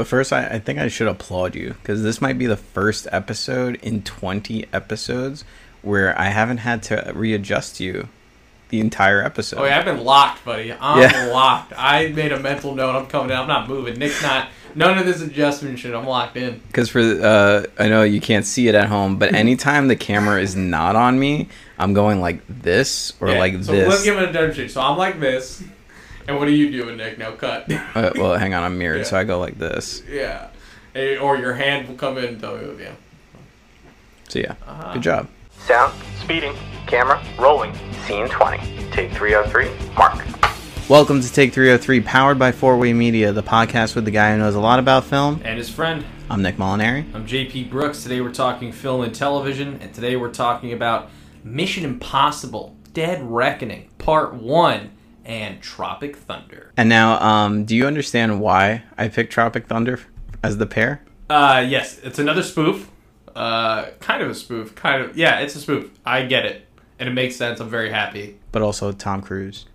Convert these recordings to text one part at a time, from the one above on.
But first, I, I think I should applaud you because this might be the first episode in 20 episodes where I haven't had to readjust you the entire episode. Oh, yeah, I've been locked, buddy. I'm Yeah. locked. I made a mental note. I'm coming in. I'm not moving. Nick's not. None of this adjustment shit. I'm locked in. Because for uh, I know you can't see it at home, but anytime the camera is not on me, I'm going like this or Yeah, like so let's this. give it a demonstration. So I'm like this. And what are you doing, Nick? Now cut. Uh, well, hang on, I'm mirrored, Yeah. so I go like this. yeah. Or your hand will come in and tell you, yeah. So yeah, Uh-huh. good job. Sound, speeding, camera, rolling, scene 20. Take 303, mark. Welcome to Take 303, powered by Four Way Media, the podcast with the guy who knows a lot about film. And his friend. I'm Nick Molinari. I'm JP Brooks. Today we're talking film and television, and today we're talking about Mission Impossible Dead Reckoning, Part 1, and Tropic Thunder. And now, um, do you understand why I picked Tropic Thunder as the pair? Uh, yes, it's another spoof. Uh, kind of a spoof. Kind of, yeah, it's a spoof. I get it. And it makes sense. I'm very happy. But also Tom Cruise.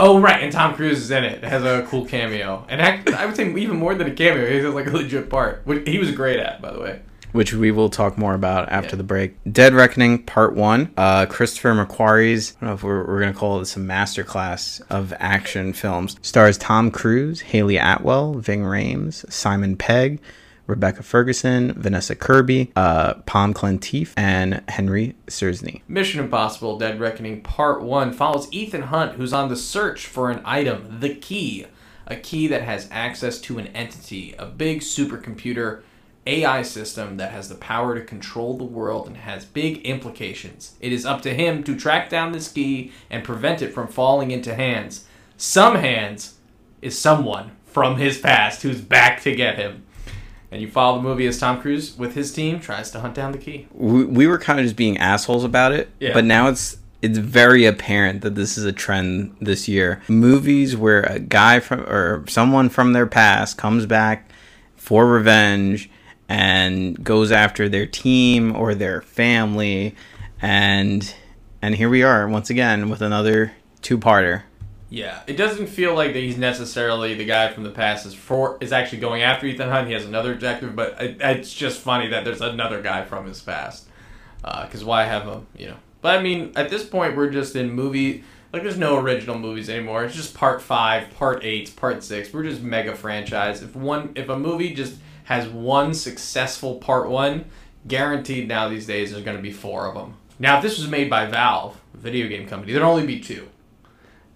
Oh, right, and Tom Cruise is in it. It has a cool cameo. And act- I would say even more than a cameo, he has like a legit part, which he was great at, by the way. Which we will talk more about after Yeah. the break. Dead Reckoning Part 1. Uh, Christopher McQuarrie's, I don't know if we're, we're going to call this a masterclass of action films, stars Tom Cruise, Hayley Atwell, Ving Rhames, Simon Pegg, Rebecca Ferguson, Vanessa Kirby, uh, Pom Klementieff, and Henry Czerny. Mission Impossible Dead Reckoning Part 1 follows Ethan Hunt, who's on the search for an item, the key. A key that has access to an entity, a big supercomputer AI system that has the power to control the world and has big implications. It is up to him to track down this key and prevent it from falling into hands. Some hands is someone from his past who's back to get him. And you follow the movie as Tom Cruise with his team tries to hunt down the key. We, we were kind of just being assholes about it, Yeah. but now it's it's very apparent that this is a trend this year. Movies where a guy from or someone from their past comes back for revenge and goes after their team or their family and and here we are once again with another two-parter. Yeah, it doesn't feel like that he's necessarily the guy from the past is for is actually going after Ethan Hunt. He has another objective, but it, it's just funny that there's another guy from his past. Uh, because why have him? You know. But I mean, at this point, we're just in movie. Like, there's no original movies anymore. It's just part five, part eight, part six. We're just mega franchise. If one, if a movie just has one successful part one, guaranteed now these days there's going to be four of them. Now, if this was made by Valve, video game company, there'd only be two.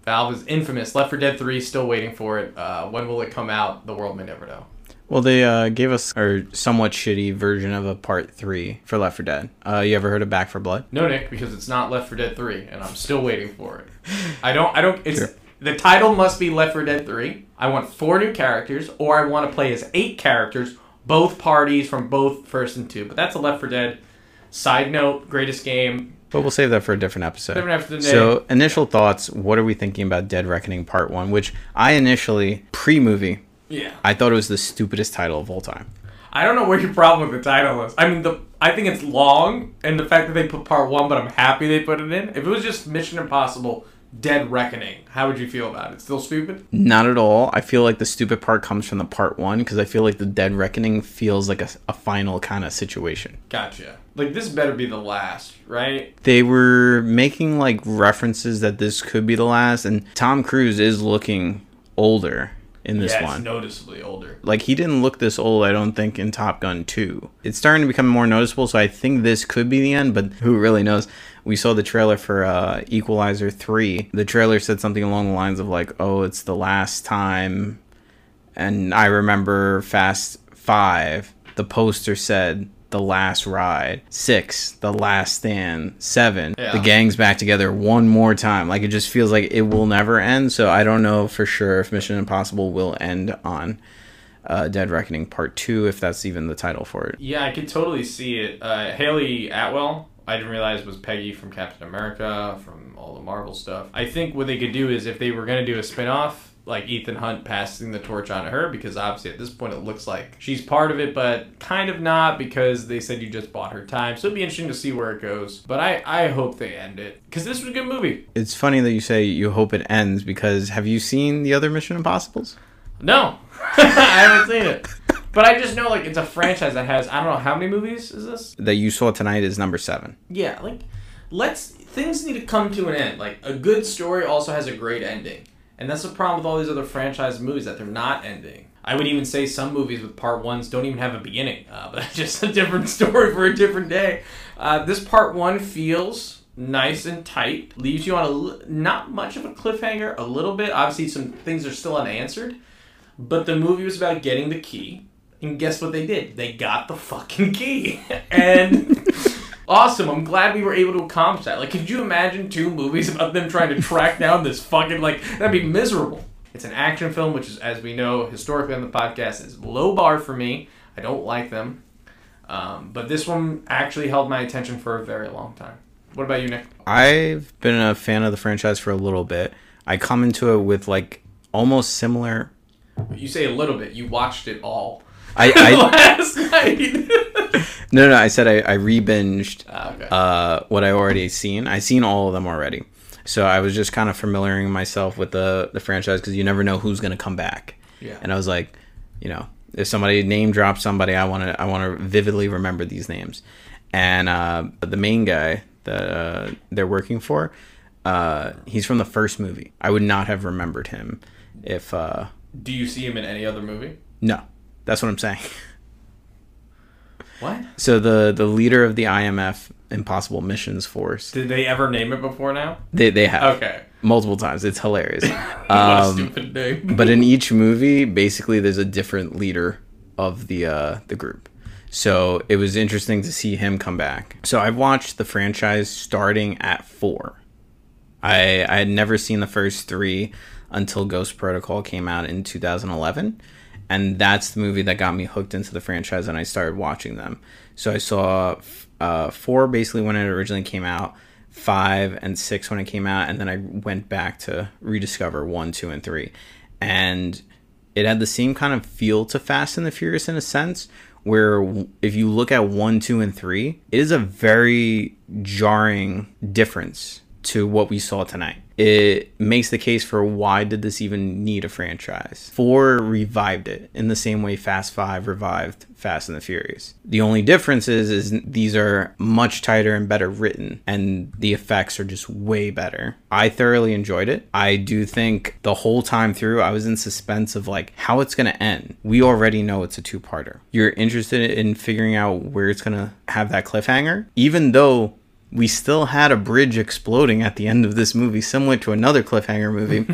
Valve is infamous. Left 4 Dead 3, still waiting for it. Uh, when will it come out? The world may never know. Well, they uh, gave us a somewhat shitty version of a part 3 for Left 4 Dead. Uh, you ever heard of Back 4 Blood? No, Nick, because it's not Left 4 Dead 3, and I'm still waiting for it. I don't. I don't. It's Sure. the title must be Left 4 Dead 3. I want four new characters, or I want to play as eight characters, both parties from both first and two. But that's a Left 4 Dead. Side note: greatest game. But we'll save that for a different episode. Different episode, So, initial thoughts. What are we thinking about Dead Reckoning Part One? Which I initially pre-movie, Yeah. I thought it was the stupidest title of all time. I don't know where your problem with the title is. I mean, the I think it's long, and the fact that they put part one, but I'm happy they put it in. If it was just Mission Impossible Dead Reckoning, how would you feel about it? Still stupid? Not at all. I feel like the stupid part comes from the part one because I feel like the Dead Reckoning feels like a, a final kind of situation. Gotcha. Like this better be the last, right? They were making like references that this could be the last, and Tom Cruise is looking older in this yeah, one. noticeably older. like he didn't look this old i don't think in top gun 2 it's starting to become more noticeable so i think this could be the end but who really knows we saw the trailer for uh, equalizer 3 the trailer said something along the lines of like oh it's the last time and i remember fast 5 the poster said the last ride six the last stand seven Yeah. the gang's back together one more time like it just feels like it will never end so i don't know for sure if mission impossible will end on uh, Dead Reckoning Part Two, if that's even the title for it. Yeah, I could totally see it. Uh, Hayley Atwell, I didn't realize was Peggy from Captain America, from all the Marvel stuff. I think what they could do is if they were going to do a spin off, like Ethan Hunt passing the torch on to her, because obviously at this point it looks like she's part of it, but kind of not because they said you just bought her time. So it'd be interesting to see where it goes. But I, I hope they end it because this was a good movie. It's funny that you say you hope it ends because have you seen the other Mission Impossibles? No, I haven't seen it. But I just know like it's a franchise that has I don't know how many movies is this? That you saw tonight is number seven. Yeah, like let's things need to come to an end. Like a good story also has a great ending. And that's the problem with all these other franchise movies that they're not ending. I would even say some movies with part ones don't even have a beginning, uh, but that's just a different story for a different day. Uh, this part one feels nice and tight, leaves you on a not much of a cliffhanger, a little bit. Obviously, some things are still unanswered, but the movie was about getting the key. And guess what they did? They got the fucking key. and awesome. I'm glad we were able to accomplish that. Like, could you imagine two movies about them trying to track down this fucking like that'd be miserable. It's an action film, which is, as we know historically on the podcast, is low bar for me. I don't like them, um, but this one actually held my attention for a very long time. What about you, Nick? I've been a fan of the franchise for a little bit. I come into it with like almost similar. You say a little bit. You watched it all I, I last night. No no I said I, I re-binged Ah, okay. uh, what I already seen. I seen all of them already, so I was just kind of familiaring myself with the the franchise because you never know who's gonna come back. Yeah. And I was like, you know, if somebody name drops somebody, I want to I want to vividly remember these names. And uh, the main guy that uh, they're working for, uh, he's from the first movie. I would not have remembered him if uh, Do you see him in any other movie? no. That's what I'm saying. What? So the the leader of the IMF Impossible Missions Force, Did they ever name it before now? they they have Okay. multiple times. It's hilarious. what a Um, stupid name. but in each movie, basically, there's a different leader of the uh, the group. So it was interesting to see him come back. So I've watched the franchise starting at four. I I had never seen the first three until Ghost Protocol came out in 2011, and that's the movie that got me hooked into the franchise, and I started watching them. So I saw uh, four basically when it originally came out, five and six when it came out, and then I went back to rediscover one, two, and three, and it had the same kind of feel to Fast and the Furious in a sense, where if you look at one, two, and three, it is a very jarring difference to what we saw tonight. It makes the case for why did this even need a franchise? Four revived it in the same way Fast Five revived Fast and the Furious. The only difference is, is these are much tighter and better written, and the effects are just way better. I thoroughly enjoyed it. I do think the whole time through, I was in suspense of like how it's gonna end. We already know it's a two-parter. You're interested in figuring out where it's gonna have that cliffhanger, even though we still had a bridge exploding at the end of this movie, similar to another cliffhanger movie.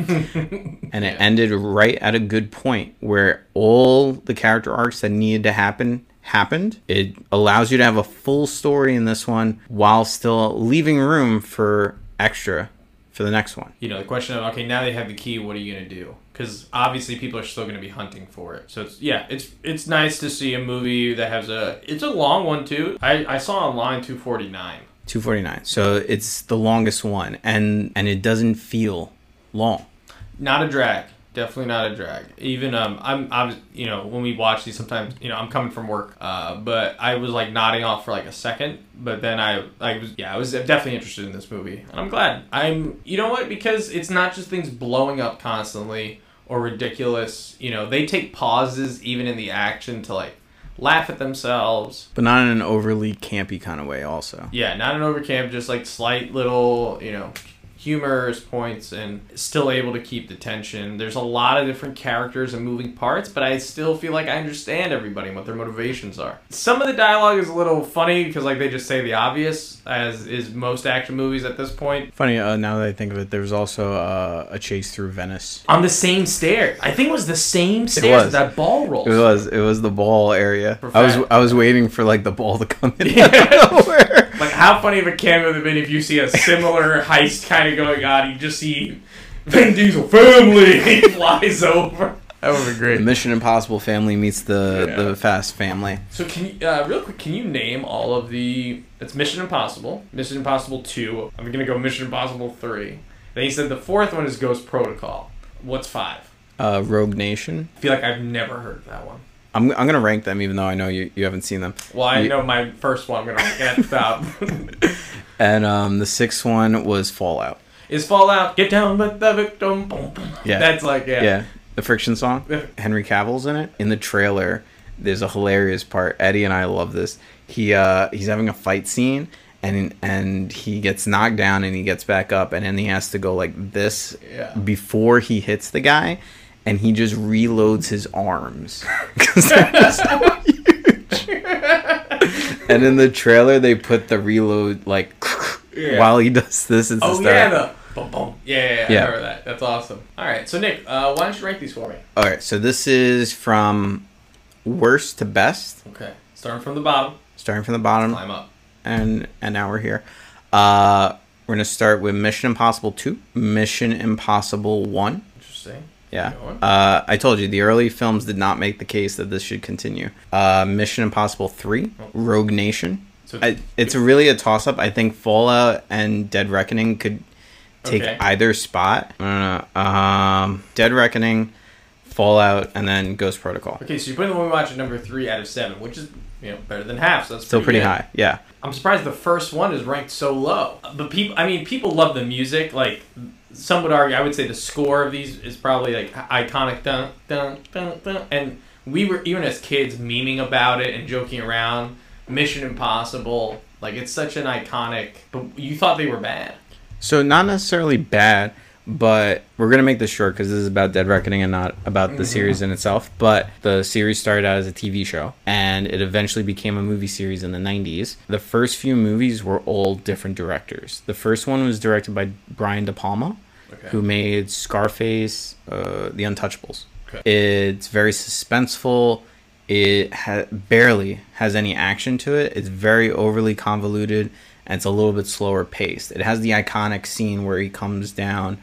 and it ended right at a good point where all the character arcs that needed to happen happened. It allows you to have a full story in this one while still leaving room for extra for the next one. you know the question of okay now they have the key what are you going to do because obviously people are still going to be hunting for it so it's yeah it's it's nice to see a movie that has a it's a long one too i i saw online 249 249. So it's the longest one and and it doesn't feel long. not a drag. Definitely not a drag. Even um i'm i'm you know when we watch these sometimes you know i'm coming from work uh but i was like nodding off for like a second but then i i was yeah i was definitely interested in this movie and i'm glad. I'm you know what? Because it's not just things blowing up constantly or ridiculous. You know they take pauses even in the action to like laugh at themselves But not in an overly campy kind of way also. yeah, not an overcamp, just like slight little, you know, humorous points and still able to keep the tension. There's a lot of different characters and moving parts, but I still feel like I understand everybody and what their motivations are. Some of the dialogue is a little funny because like they just say the obvious, as is most action movies at this point. Funny, uh, now that I think of it, there was also uh, a chase through Venice. On the same stairs. I think it was the same stairs that ball rolls. It was it was the ball area. I was. I was waiting for like the ball to come in Yeah. out of nowhere. Like, how funny of a cameo would have been if you see a similar heist kind of going on? You just see Vin Diesel family he flies over. That would be The great. Mission Impossible family meets the Yeah. the Fast family. So, can you, uh, real quick, can you name all of the? It's Mission Impossible, Mission Impossible Two. I'm gonna go Mission Impossible Three. Then he said the fourth one is Ghost Protocol. What's five? Uh, Rogue Nation. I feel like I've never heard of that one. I'm, I'm gonna rank them even though I know you, you haven't seen them. Well, I You- know my first one. I'm gonna rank it. And um, the sixth one was Fallout. is Fallout? Get down with the victim. Yeah. That's like yeah. Yeah, the friction song. Henry Cavill's in it. In the trailer, there's a hilarious part. Eddie and I love this. He uh he's having a fight scene and and he gets knocked down and he gets back up and then he has to go like this Yeah. before he hits the guy and he just reloads his arms 'Cause they're so huge. and in the trailer they put the reload like Yeah. while he does this it's Oh yeah, the boom boom. Yeah, yeah, yeah, Yeah. I remember that. That's awesome. All right, so Nick, uh, why don't you rank these for me? all right so this is from worst to best Okay, starting from the bottom, starting from the bottom climb up. and and now we're here. Uh, we're gonna start with Mission Impossible Two, Mission Impossible One. Interesting. Yeah. Uh, I told you the early films did not make the case that this should continue. Uh, Mission Impossible Three, Rogue Nation. So I, it's really a toss up. I think Fallout and Dead Reckoning could take Okay. either spot. I don't know. Um, Dead Reckoning, Fallout, and then Ghost Protocol. okay, so you're putting the one we watch at number three out of seven, which is you know better than half. So that's Still pretty good. high. Yeah. I'm surprised the first one is ranked so low. But people, I mean, people love the music. Like some would argue, I would say the score of these is probably like iconic. Dun dun dun dun. And we were even as kids memeing about it and joking around. Mission Impossible, like it's such an iconic. But you thought they were bad. So not necessarily bad, but we're gonna make this short because this is about Dead Reckoning and not about the series in itself. But the series started out as a TV show, and it eventually became a movie series in the '90s. The first few movies were all different directors. The first one was directed by Brian De Palma, Okay. who made Scarface, uh, The Untouchables. Okay. It's very suspenseful. It ha- barely has any action to it. It's very overly convoluted and it's a little bit slower paced. It has the iconic scene where he comes down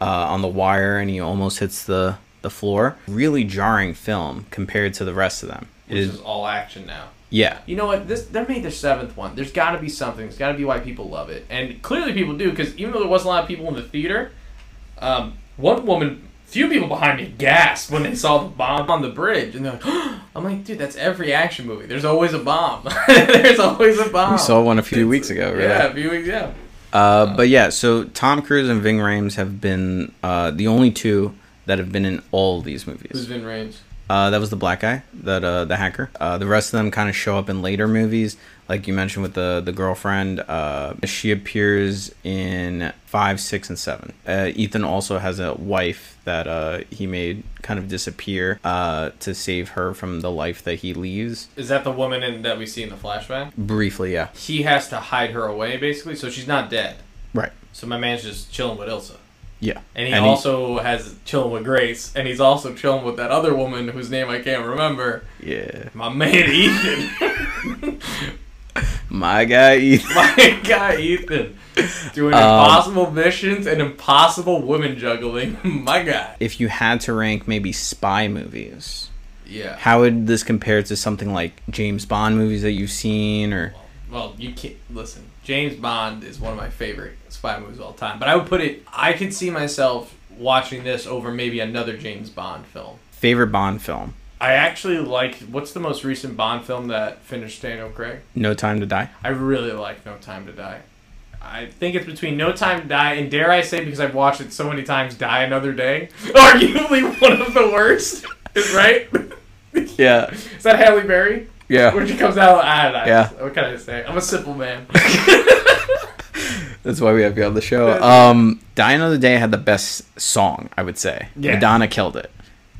uh, on the wire and he almost hits the, the floor. Really jarring film compared to the rest of them. It Which is, is all action now. yeah. You know what? This they made their seventh one. There's got to be something. There's got to be why people love it, and clearly people do because even though there wasn't a lot of people in the theater, um, one woman, few people behind me gasped when they saw the bomb on the bridge, and they're like, "I'm like, dude, that's every action movie. There's always a bomb. There's always a bomb." We saw one a few weeks ago, really. Yeah, a few weeks. Yeah. Uh, but yeah, so Tom Cruise and Ving Rhames have been uh, the only two that have been in all these movies. Who's Vin Rames? Uh, that was the black guy, that uh, the hacker. Uh, the rest of them kind of show up in later movies, like you mentioned with the the girlfriend. Uh, she appears in five, six, and seven. Uh, Ethan also has a wife that uh, he made kind of disappear uh, to save her from the life that he leaves. Is that the woman in, that we see in the flashback? Briefly, yeah, He has to hide her away, basically, so she's not dead. right, So my man's just chilling with Ilsa. Yeah. And he also has chilling with Grace, and he's also chilling with that other woman whose name I can't remember. yeah, My man Ethan. my guy Ethan. My guy Ethan. Doing Um, impossible missions and impossible women juggling. My guy. If you had to rank maybe spy movies, Yeah. how would this compare to something like James Bond movies that you've seen, or Well, you can't listen. James Bond is one of my favorite spy movies of all time. But I would put it I could see myself watching this over maybe another James Bond film. favorite Bond film? I actually like what's the most recent Bond film that finished Daniel Craig? No Time to Die. I really like No Time to Die. I think it's between No Time to Die and dare I say because I've watched it so many times, Die Another Day. Arguably one of the worst. Is right? Yeah, Is that Halle Berry? Yeah. When she comes out, I don't know. Yeah. What can I say? I'm a simple man. That's why we have you on the show. Um, Die Another Day had the best song, I would say. Yeah. Madonna killed it.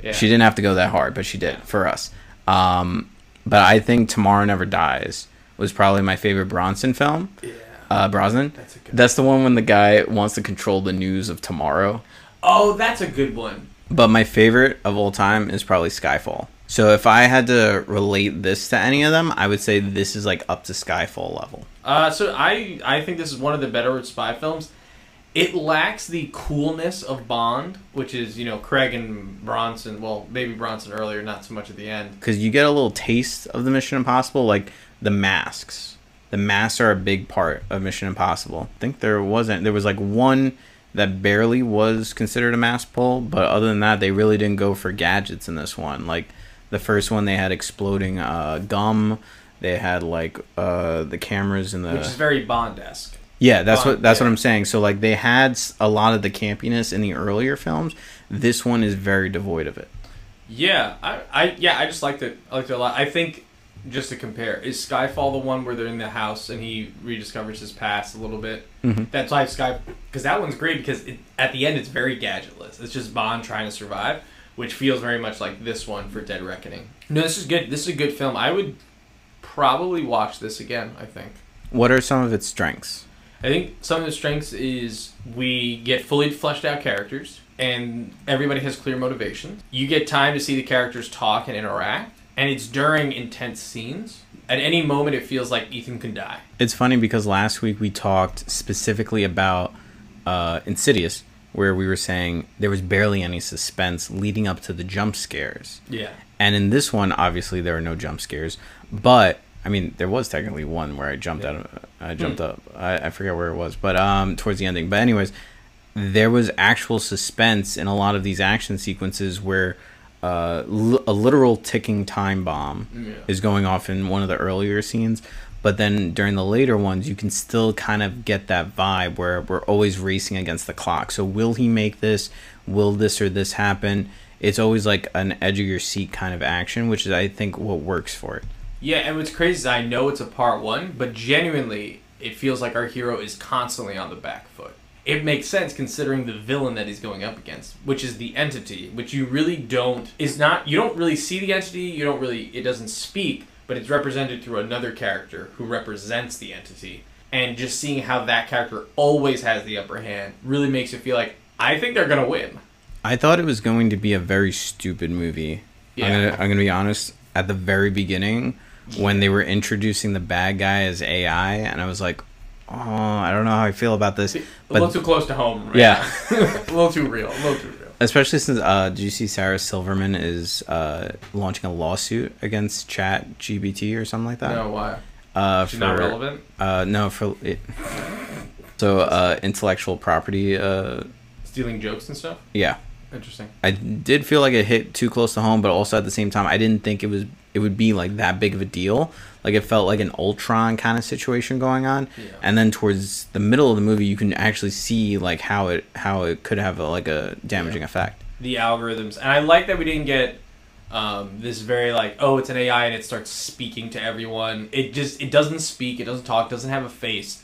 Yeah. She didn't have to go that hard, but she did for us. Um, but I think Tomorrow Never Dies was probably my favorite Bronson film. Yeah. Uh, Brosnan. That's a good. That's the one when the guy wants to control the news of tomorrow. Oh, that's a good one. But my favorite of all time is probably Skyfall. So if I had to relate this to any of them, I would say this is like up to Skyfall level. Uh, so I I think this is one of the better spy films. It lacks the coolness of Bond, which is you know Craig and Bronson. Well, maybe Bronson earlier, not so much at the end. because you get a little taste of the Mission Impossible, like the masks. The masks are a big part of Mission Impossible. I think there wasn't. There was like one that barely was considered a mask pull, but other than that, they really didn't go for gadgets in this one. Like the first one, they had exploding uh, gum. They had like uh, the cameras in the which is very Bond esque. yeah, that's Bond, what that's yeah. what I'm saying. So like they had a lot of the campiness in the earlier films. This one is very devoid of it. Yeah, I, I yeah, I just liked it. I liked it a lot. I think just to compare, is Skyfall the one where they're in the house and he rediscovers his past a little bit? Mhm. That's why Sky, because that one's great because it, at the end it's very gadgetless. It's just Bond trying to survive, which feels very much like this one for Dead Reckoning. No, this is good. This is a good film. I would probably watch this again. I think. What are some of its strengths? I think some of the strengths is we get fully fleshed out characters and everybody has clear motivation. You get time to see the characters talk and interact, and it's during intense scenes. At any moment, it feels like Ethan can die. It's funny because last week we talked specifically about uh, Insidious, where we were saying there was barely any suspense leading up to the jump scares. Yeah. And in this one, obviously there were no jump scares, but I mean there was technically one where I jumped out of, I jumped up. I, I forget where it was, but um, towards the ending. But anyways, there was actual suspense in a lot of these action sequences where uh, li- a literal ticking time bomb Yeah. is going off in one of the earlier scenes. But then during the later ones, you can still kind of get that vibe where we're always racing against the clock. So, will he make this? Will this or this happen? It's always like an edge of your seat kind of action, which is, I think, what works for it. Yeah, and what's crazy is I know it's a part one, but genuinely, it feels like our hero is constantly on the back foot. It makes sense considering the villain that he's going up against, which is the entity, which you really don't is not you don't really see the entity, you don't really it doesn't speak, but it's represented through another character who represents the entity. And just seeing how that character always has the upper hand really makes you feel like I think they're gonna win. I thought it was going to be a very stupid movie. Yeah. I'm gonna I'm gonna be honest. At the very beginning, when they were introducing the bad guy as AI, and I was like, oh, I don't know how I feel about this. A little too close to home, right? Yeah. a little too real, a little too real. Especially since uh, did you see Sarah Silverman is uh, launching a lawsuit against ChatGPT or something like that? No, why? uh, She's not relevant. Uh, no, for it. So uh, intellectual property. Uh, Stealing jokes and stuff. yeah. Interesting. I did feel like it hit too close to home, but also at the same time, I didn't think it was it would be like that big of a deal. Like it felt like an Ultron kind of situation going on, Yeah. and then towards the middle of the movie, you can actually see like how it how it could have a, like a damaging effect. the algorithms and i like that we didn't get um, this very like oh it's an ai and it starts speaking to everyone it just it doesn't speak it doesn't talk doesn't have a face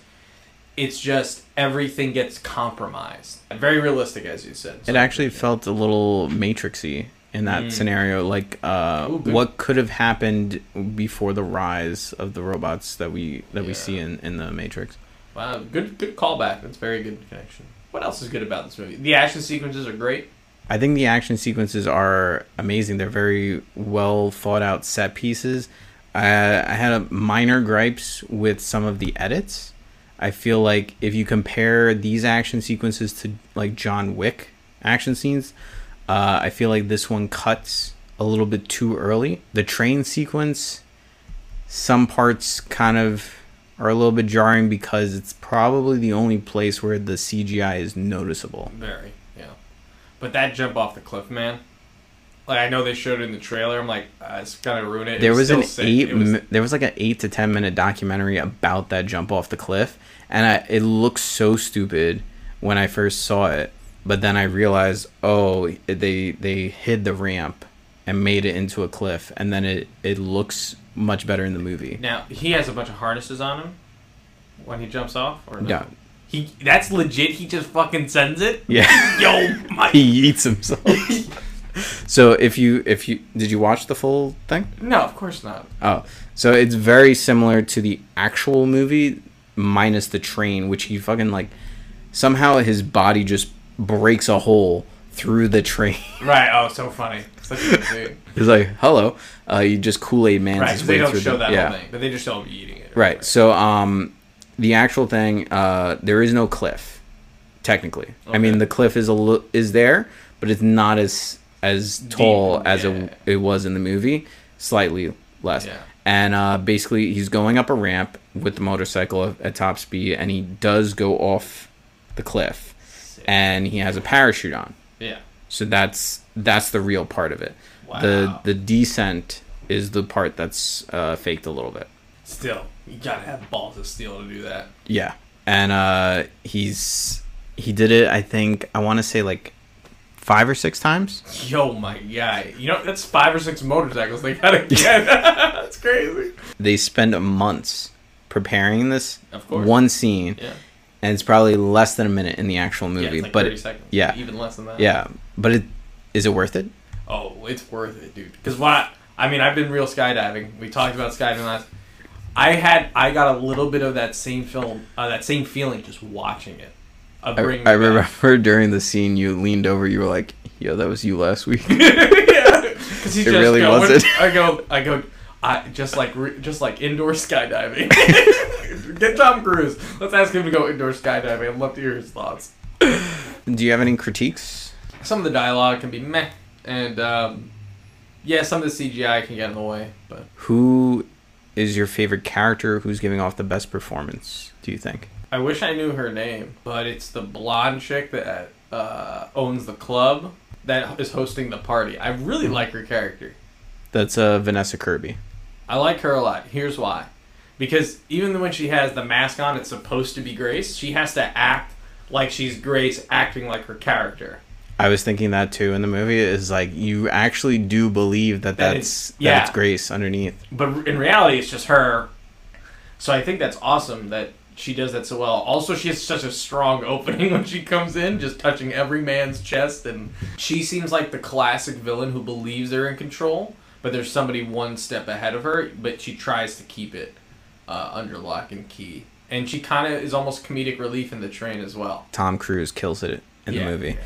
it's just everything gets compromised very realistic as you said It actually felt a little matrixy in that Mm. scenario. Like uh, Ooh, what could have happened before the rise of the robots that we that we see in in the Matrix. wow good good callback that's very good connection what else is good about this movie the action sequences are great I think the action sequences are amazing. They're very well thought out set pieces. I, I had a minor gripes with some of the edits. I feel like if you compare these action sequences to like John Wick action scenes, uh, I feel like this one cuts a little bit too early. The train sequence, some parts kind of are a little bit jarring because it's probably the only place where the CGI is noticeable. very yeah but that jump off the cliff man like i know they showed it in the trailer i'm like uh, it's gonna ruin it It there was, still an sick. eight was- mi- there was like an eight to ten minute documentary about that jump off the cliff and I, it looked so stupid when i first saw it but then i realized oh they they hid the ramp and made it into a cliff and then it it looks much better in the movie Now he has a bunch of harnesses on him when he jumps off, or no? yeah He that's legit. He just fucking sends it. yeah Yo, my. he eats himself so if you if you did you watch the full thing no, of course not. Oh, so it's very similar to the actual movie, minus the train, which he fucking like somehow his body just breaks a hole through the train. Right. Oh, so funny. Such a good scene. He's like, "Hello," uh, you just Kool Aid man Right. his way they don't through show the that yeah. whole thing, but they just show him eating it. Right. So, um, the actual thing, uh, there is no cliff, technically. I mean, the cliff is a li- is there, but it's not as as tall as yeah. it, it was in the movie. Slightly less. Yeah. And uh, basically, he's going up a ramp with the motorcycle at, at top speed, and he does go off the cliff, Sick. and he has a parachute on. Yeah. So that's that's the real part of it. The Wow. the descent is the part that's uh, faked a little bit. Still, you gotta have balls of steel to do that. Yeah. And uh he's he did it I think I want to say like five or six times. Yo, my guy. You know, that's five or six motorcycles they gotta get. that's crazy. They spend months preparing this Of course. one scene, Yeah. and it's probably less than a minute in the actual Yeah, movie. it's like but 30 it- seconds. yeah. Even less than that. yeah, but it is it worth it? Oh, it's worth it, dude. Because what? I mean, I've been real skydiving. We talked about skydiving last. I had, I got a little bit of that same film, uh, that same feeling just watching it. I, I remember during the scene you leaned over, you were like, "Yo, that was you last week." yeah, because It just really going, wasn't. I go, I go, I just like re- just like indoor skydiving. Get Tom Cruise. Let's ask him to go indoor skydiving. I'd love to hear his thoughts. Do you have any critiques? Some of the dialogue can be meh, and um, yeah, some of the CGI can get in the way. But Who is your favorite character? Who's giving off the best performance? Do you think? I wish I knew her name, but it's the blonde chick that uh, owns the club that is hosting the party. I really like her character. That's uh, Vanessa Kirby. I like her a lot. Here's why. Because even when she has the mask on, it's supposed to be Grace. She has to act like she's Grace, acting like her character. I was thinking that too in the movie. Is like you actually do believe that That that's it's- yeah. that it's Grace underneath. But in reality, it's just her. So I think that's awesome that she does that so well. Also, she has such a strong opening when she comes in, just touching every man's chest. And she seems like the classic villain who believes they're in control, but there's somebody one step ahead of her, but she tries to keep it uh, under lock and key. And she kind of is almost comedic relief in the train as well. Tom Cruise kills it in Yeah. the movie.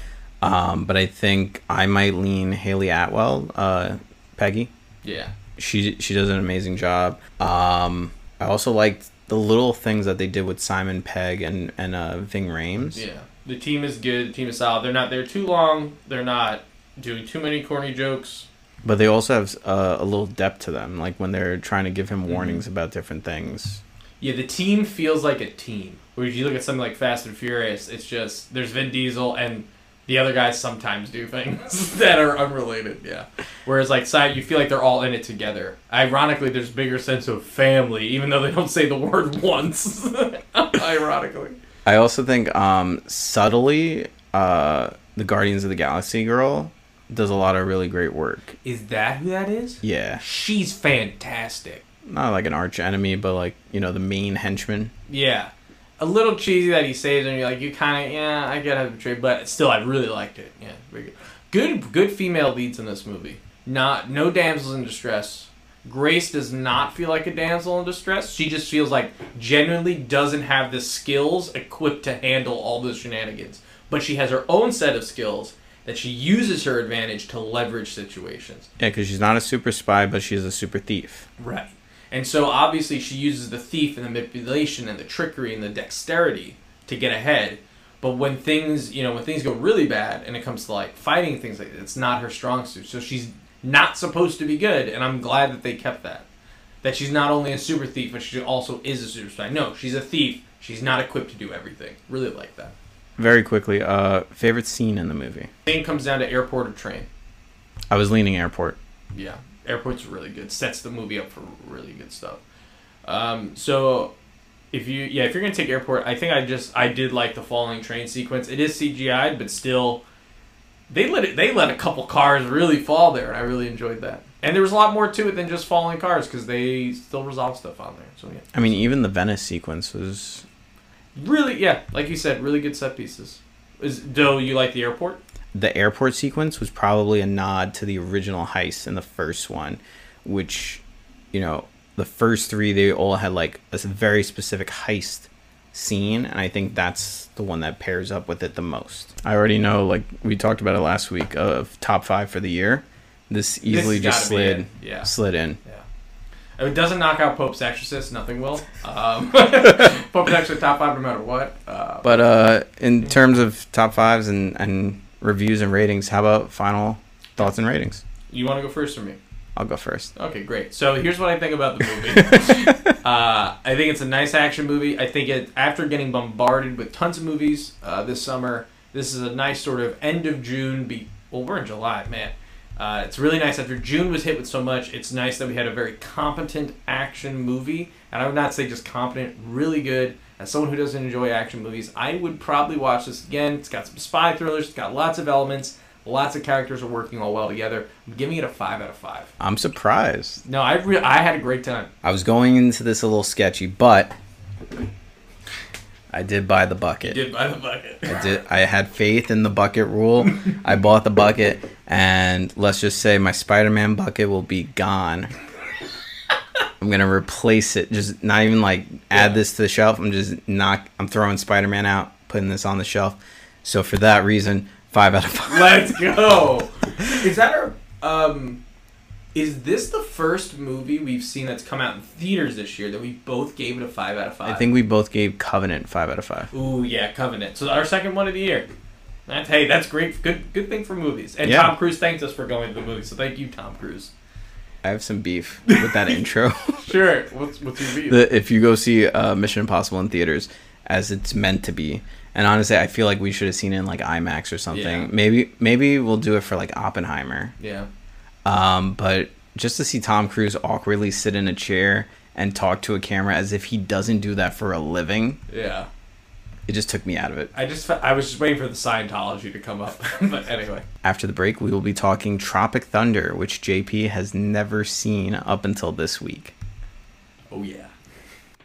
Um, but I think I might lean Hayley Atwell, uh, Peggy. Yeah. She she does an amazing job. Um, I also liked the little things that they did with Simon Pegg and and uh, Ving Rhames. Yeah. The team is good. The team is solid. They're not there too long. They're not doing too many corny jokes. But they also have uh, a little depth to them, like when they're trying to give him Mm-hmm. warnings about different things. Yeah, the team feels like a team. Where if you look at something like Fast and Furious, it's just there's Vin Diesel and the other guys sometimes do things that are unrelated. Yeah. Whereas like side, you feel like they're all in it together. Ironically, there's bigger sense of family, even though they don't say the word once. Ironically. I also think um, subtly, uh, the Guardians of the Galaxy girl does a lot of really great work. Is that who that is? Yeah, She's fantastic. not like an arch enemy, but like you know the main henchman. Yeah. A little cheesy that he saves and you're like, you kind of, yeah, I get how to betray, but still, I really liked it. Yeah, very good. Good, good female leads in this movie. Not, no damsels in distress. Grace does not feel like a damsel in distress. She just feels like genuinely doesn't have the skills equipped to handle all those shenanigans. But she has her own set of skills that she uses her advantage to leverage situations. Yeah, because she's not a super spy, but she's a super thief. Right. And so obviously she uses the thief and the manipulation and the trickery and the dexterity to get ahead. But when things, you know, when things go really bad and it comes to like fighting things like that, it's not her strong suit. So she's not supposed to be good, and I'm glad that they kept that. That she's not only a super thief, but she also is a super spy. No, she's a thief. She's not equipped to do everything. Really like that. Very quickly, uh, favorite scene in the movie. Thing comes down to airport or train. I was leaning airport. Yeah, airport's really good. Sets the movie up for really good stuff. Um, so if you yeah, if you're gonna take airport, I think I just I did like the falling train sequence. It is CGI'd, but still, they let it they let a couple cars really fall there, and I really enjoyed that. And there was a lot more to it than just falling cars because they still resolve stuff on there. So yeah, I mean, even the Venice sequence was. really yeah, like you said, really good set pieces. Is do you like the airport? The airport sequence was probably a nod to the original heist in the first one, which, you know, the first three they all had like a very specific heist scene, and I think that's the one that pairs up with it the most. I already know, like we talked about it last week, of top five for the year. This easily has just slid it, yeah. slid in. Yeah. If it doesn't knock out Pope's Exorcist, nothing will. Um, Pope's Exorcist top five no matter what. Uh, But uh, in terms of top fives and, and reviews and ratings, how about final thoughts and ratings? you want to go first or me? I'll go first. Okay, great. So here's what I think about the movie. uh, I think it's a nice action movie. I think it after getting bombarded with tons of movies uh, this summer, this is a nice sort of end of June. Be well, we're in July, man. Uh, it's really nice after June was hit with so much. It's nice that we had a very competent action movie, and I would not say just competent, really good. As someone who doesn't enjoy action movies, I would probably watch this again. It's got some spy thrillers. It's got lots of elements. Lots of characters are working all well together. I'm giving it a five out of five. I'm surprised. No, I re- I had a great time. I was going into this a little sketchy, but I did buy the bucket. Did buy the bucket. I did. I had faith in the bucket rule. I bought the bucket, and let's just say my Spider-Man bucket will be gone. I'm gonna replace it. Just not even like add Yeah. this to the shelf. I'm just not. I'm throwing Spider-Man out, putting this on the shelf. So for that reason, five out of five. Let's go. Is that our um? Is this the first movie we've seen that's come out in theaters this year that we both gave it a five out of five? I think we both gave Covenant five out of five. Ooh yeah, Covenant. So our second one of the year. That's hey, that's great. Good good thing for movies. And Yeah. Tom Cruise thanked us for going to the movie. So thank you, Tom Cruise. I have some beef with that intro. Sure. What's what's your beef? the, if you go see uh, Mission Impossible in theaters as it's meant to be. And honestly, I feel like we should have seen it in like IMAX or something. Yeah. Maybe maybe we'll do it for like Oppenheimer. yeah. Um, but just to see Tom Cruise awkwardly sit in a chair and talk to a camera as if he doesn't do that for a living, Yeah. It just took me out of it. I just I was just waiting for the Scientology to come up. but anyway. After the break, we will be talking Tropic Thunder, which JP has never seen up until this week. Oh yeah.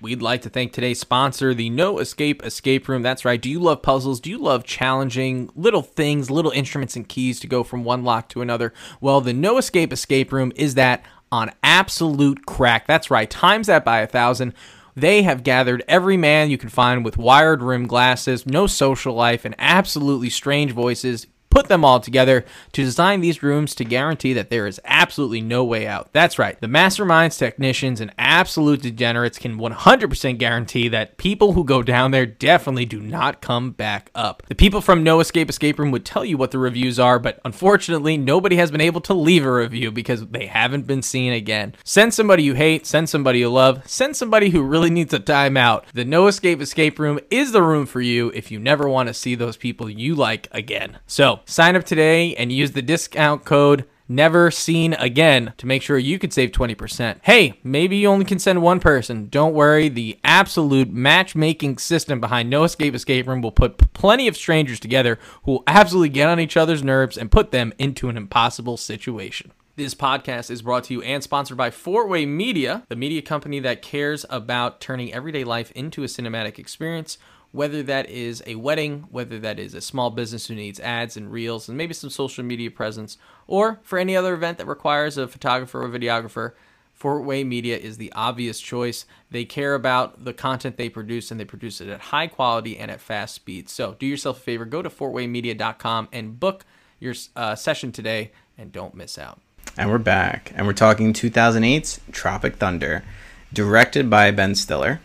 We'd like to thank today's sponsor, the No Escape Escape Room. That's right. Do you love puzzles? Do you love challenging little things, little instruments and keys to go from one lock to another? Well, the No Escape Escape Room is that on absolute crack. That's right. Times that by a thousand. They have gathered every man you can find with wired rim glasses, no social life, and absolutely strange voices put them all together to design these rooms to guarantee that there is absolutely no way out. That's right. The masterminds, technicians, and absolute degenerates can 100% guarantee that people who go down there definitely do not come back up. The people from No Escape Escape Room would tell you what the reviews are, but unfortunately, nobody has been able to leave a review because they haven't been seen again. Send somebody you hate, send somebody you love, send somebody who really needs a timeout. The No Escape Escape Room is the room for you if you never want to see those people you like again. So, sign up today and use the discount code never seen again to make sure you could save 20%. Hey, maybe you only can send one person. Don't worry, the absolute matchmaking system behind No Escape Escape Room will put plenty of strangers together who will absolutely get on each other's nerves and put them into an impossible situation. This podcast is brought to you and sponsored by Four Way Media, the media company that cares about turning everyday life into a cinematic experience whether that is a wedding, whether that is a small business who needs ads and reels and maybe some social media presence, or for any other event that requires a photographer or videographer, Four Way Media is the obvious choice. They care about the content they produce and they produce it at high quality and at fast speed. So do yourself a favor, go to fourwaymedia.com and book your uh, session today and don't miss out. And we're back. And we're talking 2008's Tropic Thunder, directed by Ben Stiller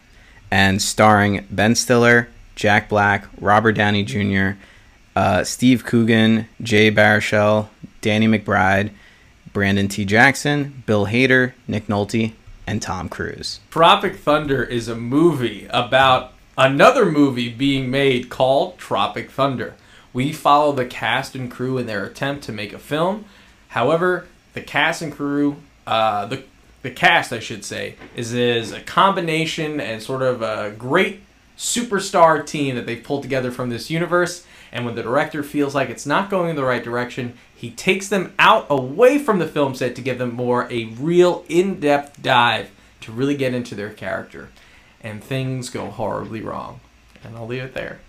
and starring Ben Stiller, Jack Black, Robert Downey Jr., uh, Steve Coogan, Jay Baruchel, Danny McBride, Brandon T. Jackson, Bill Hader, Nick Nolte, and Tom Cruise. Tropic Thunder is a movie about another movie being made called Tropic Thunder. We follow the cast and crew in their attempt to make a film. However, the cast and crew, uh, the the cast, I should say, is is a combination and sort of a great superstar team that they've pulled together from this universe. And when the director feels like it's not going in the right direction, he takes them out away from the film set to give them more a real in-depth dive to really get into their character. And things go horribly wrong. And I'll leave it there.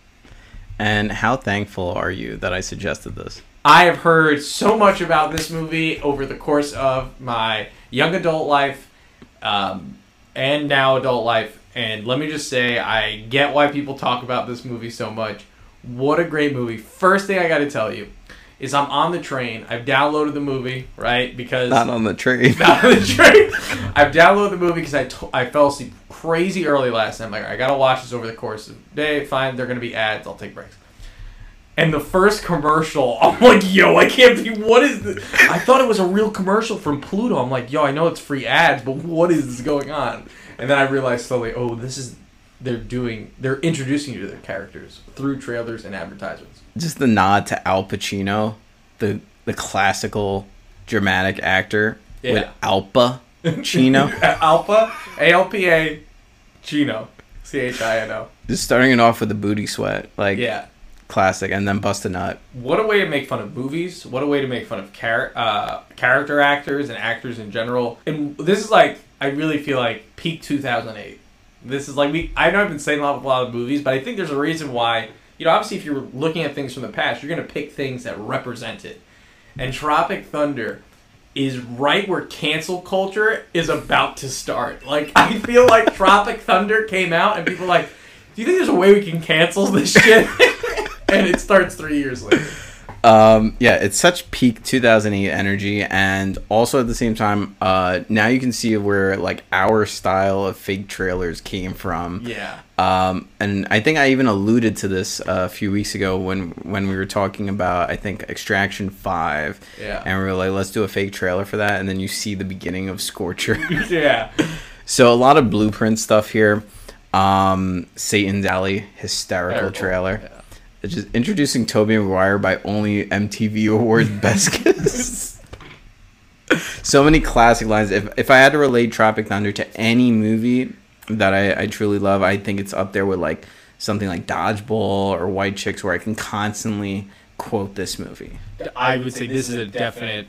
And how thankful are you that I suggested this? I have heard so much about this movie over the course of my young adult life um, and now adult life. And let me just say, I get why people talk about this movie so much. What a great movie. First thing I got to tell you is I'm on the train. I've downloaded the movie, right? Because. Not on the train. Not on the train. I've downloaded the movie because I, I fell asleep crazy early last night. I'm like, I gotta watch this over the course of the day. Fine, they're gonna be ads. I'll take breaks. And the first commercial, I'm like, yo, I can't be. What is this? I thought it was a real commercial from Pluto. I'm like, yo, I know it's free ads, but what is this going on? And then I realized slowly, oh, this is they're doing. They're introducing you to their characters through trailers and advertisements. Just the nod to Al Pacino, the the classical dramatic actor with Yeah. Alpa Chino. Alpha, A L P A, Chino, C H I N O. Just starting it off with a booty sweat. Like Yeah. classic, and then bust a nut. What a way to make fun of movies. What a way to make fun of char- uh, character actors and actors in general. And this is like, I really feel like peak 2008. This is like, we. I know I've been saying a lot of, a lot of movies, but I think there's a reason why. You know, obviously, if you're looking at things from the past, you're going to pick things that represent it. And Tropic Thunder is right where cancel culture is about to start. Like, I feel like Tropic Thunder came out and people are like, do you think there's a way we can cancel this shit? and it starts three years later. Um, yeah, it's such peak 2008 energy, and also at the same time, uh, now you can see where like our style of fake trailers came from. Yeah. Um, and I think I even alluded to this uh, a few weeks ago when when we were talking about I think Extraction Five. Yeah. And we were like, let's do a fake trailer for that, and then you see the beginning of Scorcher. Yeah. so a lot of blueprint stuff here. Um, Satan's Alley hysterical Terrible. trailer. Yeah. It's just introducing Tobey Maguire by only MTV Awards Best Kiss. so many classic lines. If if I had to relate Tropic Thunder to any movie that I, I truly love, I think it's up there with like something like Dodgeball or White Chicks, where I can constantly quote this movie. I would say this is a definite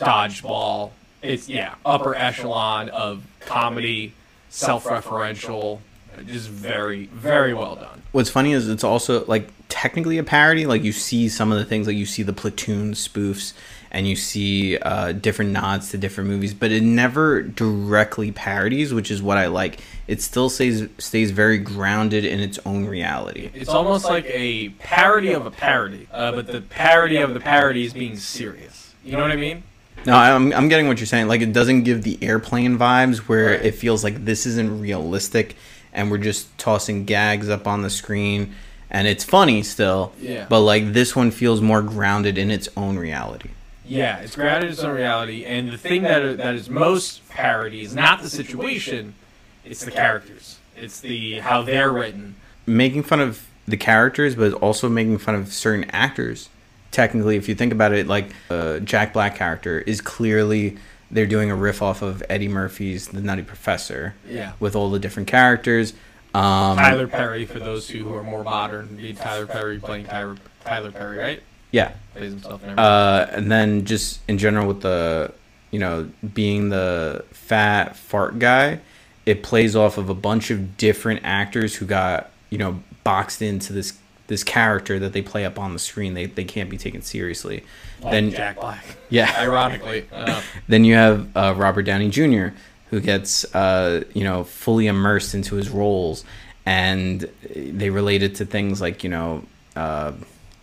dodgeball. It's yeah, upper echelon of comedy, self-referential, just very very well done. What's funny is it's also like technically a parody. Like you see some of the things, like you see the platoon spoofs, and you see uh, different nods to different movies, but it never directly parodies, which is what I like. It still stays stays very grounded in its own reality. It's almost like a parody of a parody, uh, but the parody of the parody is being serious. You know what I mean? No, I'm I'm getting what you're saying. Like it doesn't give the airplane vibes where Right. it feels like this isn't realistic, and we're just tossing gags up on the screen, and it's funny still. Yeah. But like this one feels more grounded in its own reality. Yeah, it's grounded in its own reality, and the thing that that is most parody is not the situation; it's the characters. It's the how they're written. making fun of the characters, but also making fun of certain actors. Technically, if you think about it, like uh, Jack Black character is clearly they're doing a riff off of Eddie Murphy's The Nutty Professor Yeah. with all the different characters. Um, Tyler Perry, for those who are more modern, be Tyler Perry playing Tyler Tyler Perry, right? yeah, Plays himself and uh, and then just in general with the you know being the fat fart guy, it plays off of a bunch of different actors who got you know boxed into this this character that they play up on the screen. They they can't be taken seriously. then Jack Black. yeah, Ironically, uh, Then you have uh, Robert Downey Jr., who gets uh, you know fully immersed into his roles, and they relate it to things like you know uh,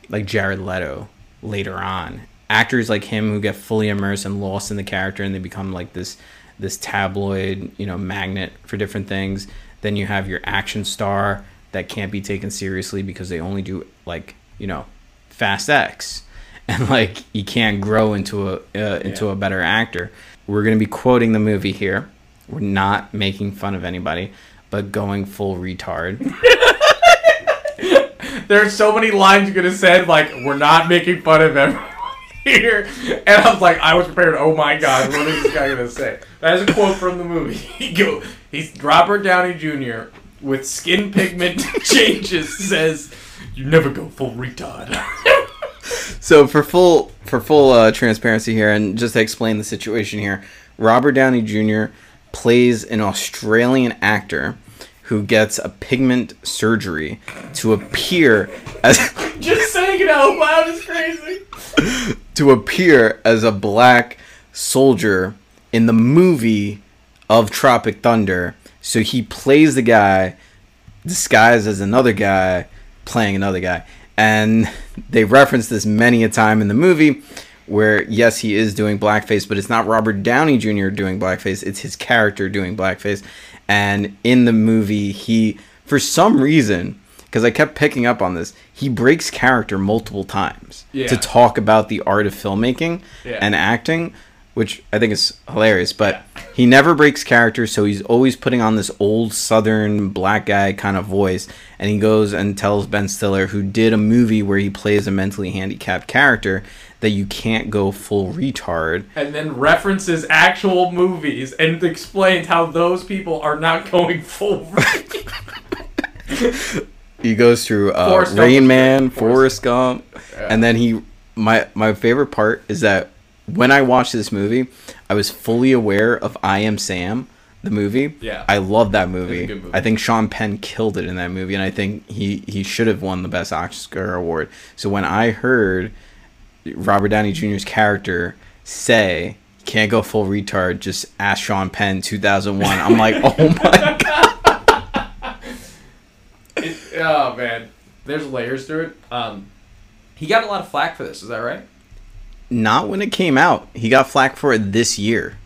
like Jared Leto later on. Actors like him who get fully immersed and lost in the character, and they become like this this tabloid you know magnet for different things. Then you have your action star that can't be taken seriously because they only do like you know Fast X, and like you can't grow into a uh, into Yeah. a better actor. We're gonna be quoting the movie here. We're not making fun of anybody, but going full retard. There's so many lines you could have said, like, we're not making fun of everyone here. And I was like, I was prepared. Oh my god, what is this guy going to say? That is a quote from the movie. He go, he's Robert Downey Jr. with skin pigment changes says, you never go full retard. So for full for full uh, transparency here, and just to explain the situation here, Robert Downey Jr. plays an Australian actor who gets a pigment surgery to appear as Just saying it out loud is crazy. to appear as a black soldier in the movie of Tropic Thunder. So he plays the guy disguised as another guy playing another guy. And they reference this many a time in the movie where yes, he is doing blackface, but it's not Robert Downey Jr. doing blackface, it's his character doing blackface. And in the movie, he for some reason because I kept picking up on this, he breaks character multiple times Yeah. to talk about the art of filmmaking Yeah. and acting, which I think is hilarious. But he never breaks character, so he's always putting on this old Southern black guy kind of voice. And he goes and tells Ben Stiller, who did a movie where he plays a mentally handicapped character, that you can't go full retard. And then references actual movies and explains how those people are not going full. retard. He goes through uh, Forrest Rain was Man. Forrest- Forrest Gump, Yeah. and then he. My my favorite part is that when I watched this movie, I was fully aware of I Am Sam, the movie. Yeah. I love that movie. movie. I think Sean Penn killed it in that movie, and I think he he should have won the best Oscar award. So when I heard Robert Downey Jr.'s character say. Can't go full retard. Just ask Sean Penn, 2001. I'm like, oh my god. It- oh man, there's layers to it. Um, he got a lot of flack for this. Is that right? Not when it came out. He got flack for it this year.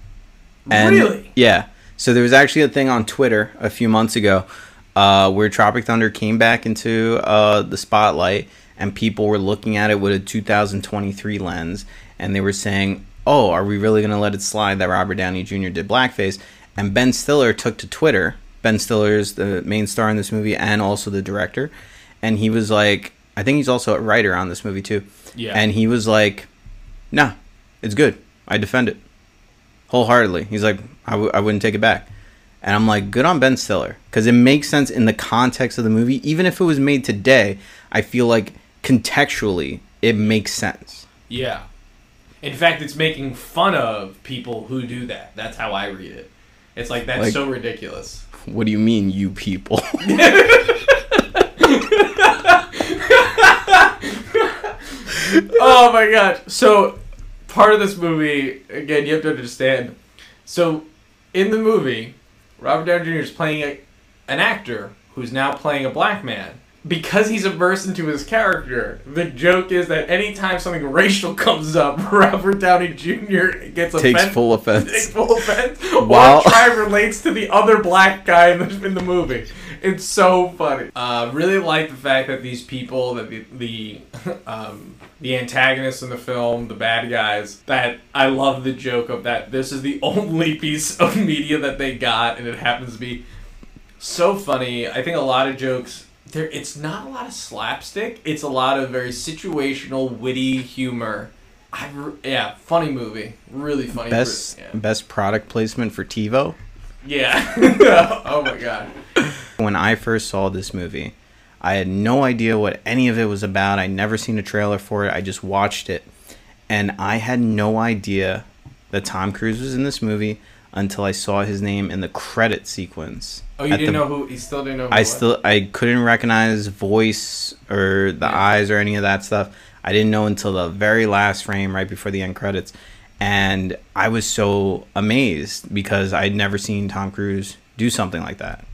And- really? Yeah. So there was actually a thing on Twitter a few months ago uh, where Tropic Thunder came back into uh, the spotlight and people were looking at it with a 2023 lens and they were saying, oh, are we really going to let it slide that Robert Downey Jr. did blackface? And Ben Stiller took to Twitter. Ben Stiller is the main star in this movie and also the director. And he was like, I think he's also a writer on this movie too. Yeah. And he was like, nah, it's good. I defend it wholeheartedly. He's like, I w- I wouldn't take it back. And I'm like, good on Ben Stiller. Because it makes sense in the context of the movie. Even if it was made today, I feel like contextually it makes sense. Yeah. In fact, it's making fun of people who do that. That's how I read it. It's like that's Like- so ridiculous. What do you mean, you people? oh my god. So part of this movie, again, you have to understand. So in the movie, Robert Downey Jr. is playing a, an actor who's now playing a black man. Because he's immersed into his character, the joke is that anytime something racial comes up, Robert Downey Jr. gets Takes offended. full offense. takes full offense Wow. while trying relates to the other black guy in the, in the movie. It's so funny. Uh, really like the fact that these people, that the the, um, the antagonists in the film, the bad guys, that I love the joke of that. This is the only piece of media that they got, and it happens to be so funny. I think a lot of jokes. There, it's not a lot of slapstick. It's a lot of very situational, witty humor. I re- yeah, funny movie, really funny. Best yeah. best product placement for TiVo. Yeah. oh my god. When I first saw this movie, I had no idea what any of it was about. I never seen a trailer for it. I just watched it, and I had no idea that Tom Cruise was in this movie until I saw his name in the credit sequence. Oh, you at didn't the- know who? You still didn't know. Who I was? still I couldn't recognize voice or the Yeah. eyes or any of that stuff. I didn't know until the very last frame right before the end credits. And I was so amazed because I'd never seen Tom Cruise do something like that.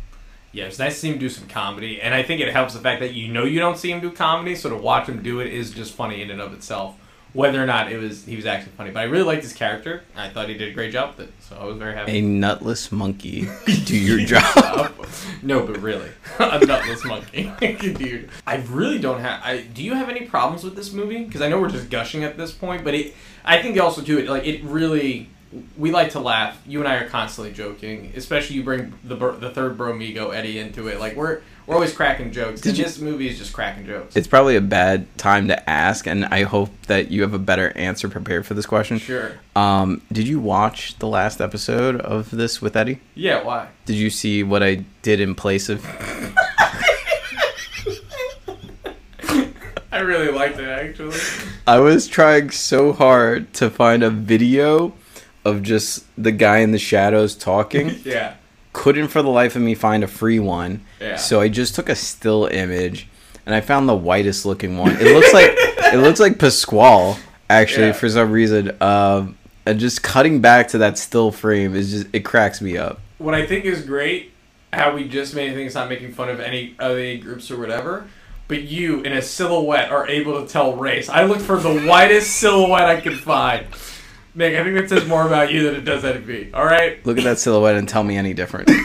Yeah, it's nice to see him do some comedy, and I think it helps the fact that you know you don't see him do comedy, so to watch him do it is just funny in and of itself. Whether or not it was he was actually funny, but I really liked his character. I thought he did a great job with it, so I was very happy. A nutless monkey do your job. no, but really, a nutless monkey, dude. I really don't have. I do you have any problems with this movie? Because I know we're just gushing at this point, but it. I think also too, it like it really. We like to laugh. You and I are constantly joking, especially you bring the the third Bromigo Eddie into it. Like we're we're always cracking jokes. Did and you- this movie is just cracking jokes. It's probably a bad time to ask, and I hope that you have a better answer prepared for this question. sure. Um, did you watch the last episode of this with Eddie? Yeah. Why? Did you see what I did in place of I really liked it actually. I was trying so hard to find a video of just the guy in the shadows talking. Yeah. Couldn't for the life of me find a free one. Yeah. So I just took a still image and I found the whitest looking one. It looks like it looks like Pasquale actually Yeah. for some reason. Um and just cutting back to that still frame is just it cracks me up. what I think is great, how we just made things not making fun of any other groups or whatever, but you in a silhouette are able to tell race. I looked for the whitest silhouette I could find. Nick, I think that says more about you than it does NB. All right, Look at that silhouette and tell me any different.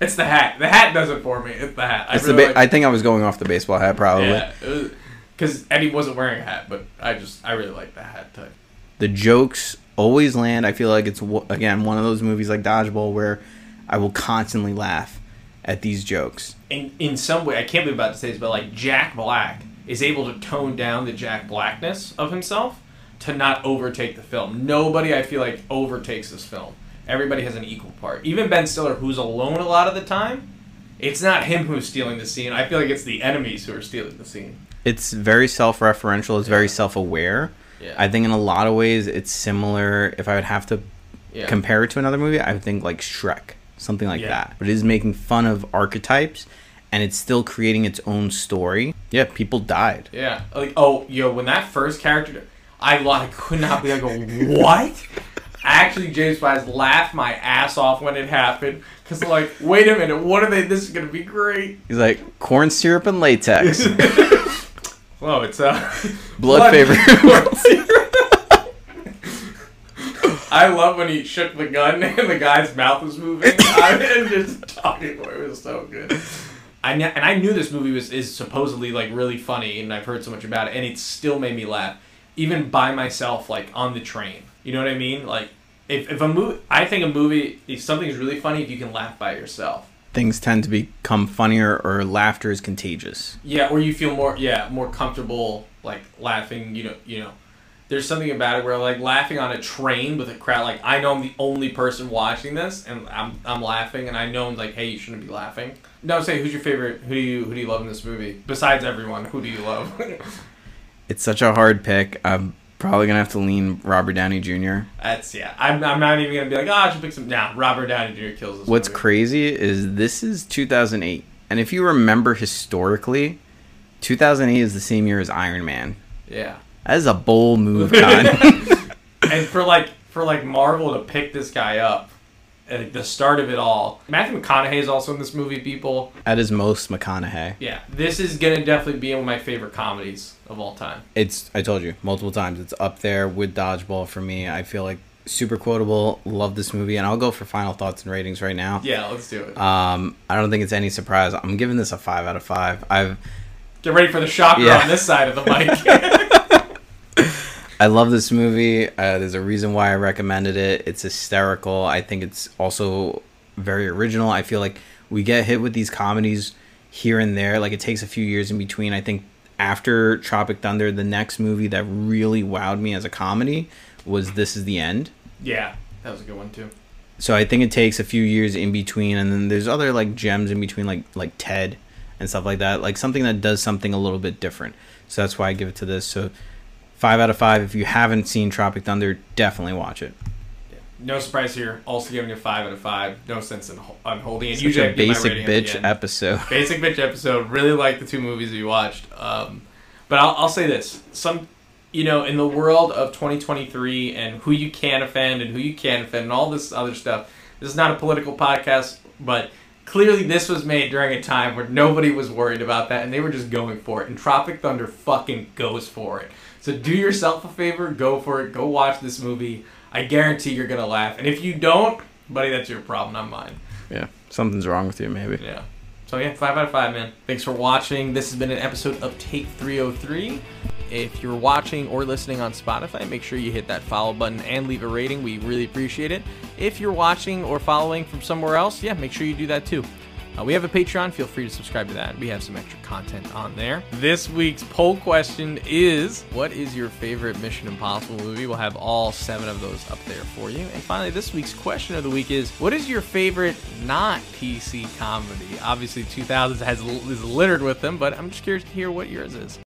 it's the hat. The hat does it for me. It's the hat. I It's the ba- like- I think I was going off the baseball hat probably. yeah, because Eddie wasn't wearing a hat, but I just I really like the hat type. the jokes always land. I feel like it's again one of those movies like Dodgeball where I will constantly laugh at these jokes. in in some way, I can't be about to say this, but like Jack Black is able to tone down the Jack Blackness of himself to not overtake the film. Nobody, I feel like, overtakes this film. Everybody has an equal part. Even Ben Stiller, who's alone a lot of the time, it's not him who's stealing the scene. I feel like it's the enemies who are stealing the scene. It's very self-referential. It's very self-aware. Yeah. I think in a lot of ways it's similar. If I would have to yeah. compare it to another movie, I would think like Shrek, something like Yeah. that. But it is making fun of archetypes, and it's still creating its own story. Yeah, people died. Yeah. Like, oh, yo, when that first character, I, lo- I could not be like, what? Actually, James Spies laughed my ass off when it happened. Because, like, wait a minute, what are they? This is going to be great. He's like corn syrup and latex, Well, it's, uh. blood favor. I love when he shook the gun and the guy's mouth was moving. I and just talking. It was so good. I kn- and I knew this movie was is supposedly like really funny, and I've heard so much about it, and it still made me laugh, even by myself, like on the train. You know what I mean? Like if if a movie, I think a movie, if something's really funny, if you can laugh by yourself. Things tend to become funnier, or laughter is contagious. Yeah, or you feel more yeah more comfortable like laughing. You know you know. There's something about it where like laughing on a train with a crowd. Like I know I'm the only person watching this, and I'm I'm laughing, and I know like hey you shouldn't be laughing. No, say who's your favorite? Who do you who do you love in this movie besides everyone? Who do you love? It's such a hard pick. I'm probably gonna have to lean Robert Downey Jr. That's yeah. I'm, I'm not even gonna be like oh I should pick some. Nah, Robert Downey Jr. kills this. What's movie. crazy is this is 2008, and if you remember historically, 2008 is the same year as Iron Man. Yeah. That is a bold move, Con. and for like for like Marvel to pick this guy up at the start of it all. Matthew McConaughey is also in this movie. People, At his most, McConaughey. yeah, this is gonna definitely be one of my favorite comedies of all time. It's I told you multiple times. It's up there with Dodgeball for me. I feel like super quotable. Love this movie, and I'll go for final thoughts and ratings right now. Yeah, let's do it. Um, I don't think it's any surprise. I'm giving this a five out of five. I've Get ready for the shocker Yeah. on this side of the mic. I love this movie. Uh, there's a reason why I recommended it. It's hysterical. I think it's also very original. I feel like we get hit with these comedies here and there. Like it takes a few years in between. I think after Tropic Thunder, the next movie that really wowed me as a comedy was This Is the End. yeah, that was a good one too. So I think it takes a few years in between, and then there's other like gems in between, like like Ted and stuff like that. Like something that does something a little bit different. So that's why I give it to this. So five out of five. If you haven't seen Tropic Thunder, definitely watch it. No surprise here. Also giving it a five out of five. No sense in holding it. Such Usually a basic rating at the bitch episode. Basic bitch episode. Really like the two movies we watched. Um, but I'll, I'll say this: some, you know, in the world of 2023 and who you can offend and who you can't offend and all this other stuff. This is not a political podcast, but clearly this was made during a time where nobody was worried about that and they were just going for it. And Tropic Thunder fucking goes for it. So do yourself a favor, go for it, go watch this movie. I guarantee you're gonna laugh. And if you don't, buddy, that's your problem, not mine. Yeah, something's wrong with you, maybe. Yeah. So yeah, five out of five, man. Thanks for watching. This has been an episode of Take 303. If you're watching or listening on Spotify, make sure you hit that follow button and leave a rating. We really appreciate it. If you're watching or following from somewhere else, yeah, make sure you do that too. Uh, we have a Patreon. Feel free to subscribe to that. We have some extra content on there. This week's poll question is What is your favorite Mission Impossible movie? We'll have all seven of those up there for you. And finally, this week's question of the week is What is your favorite not PC comedy? Obviously, 2000s has is littered with them, but I'm just curious to hear what yours is.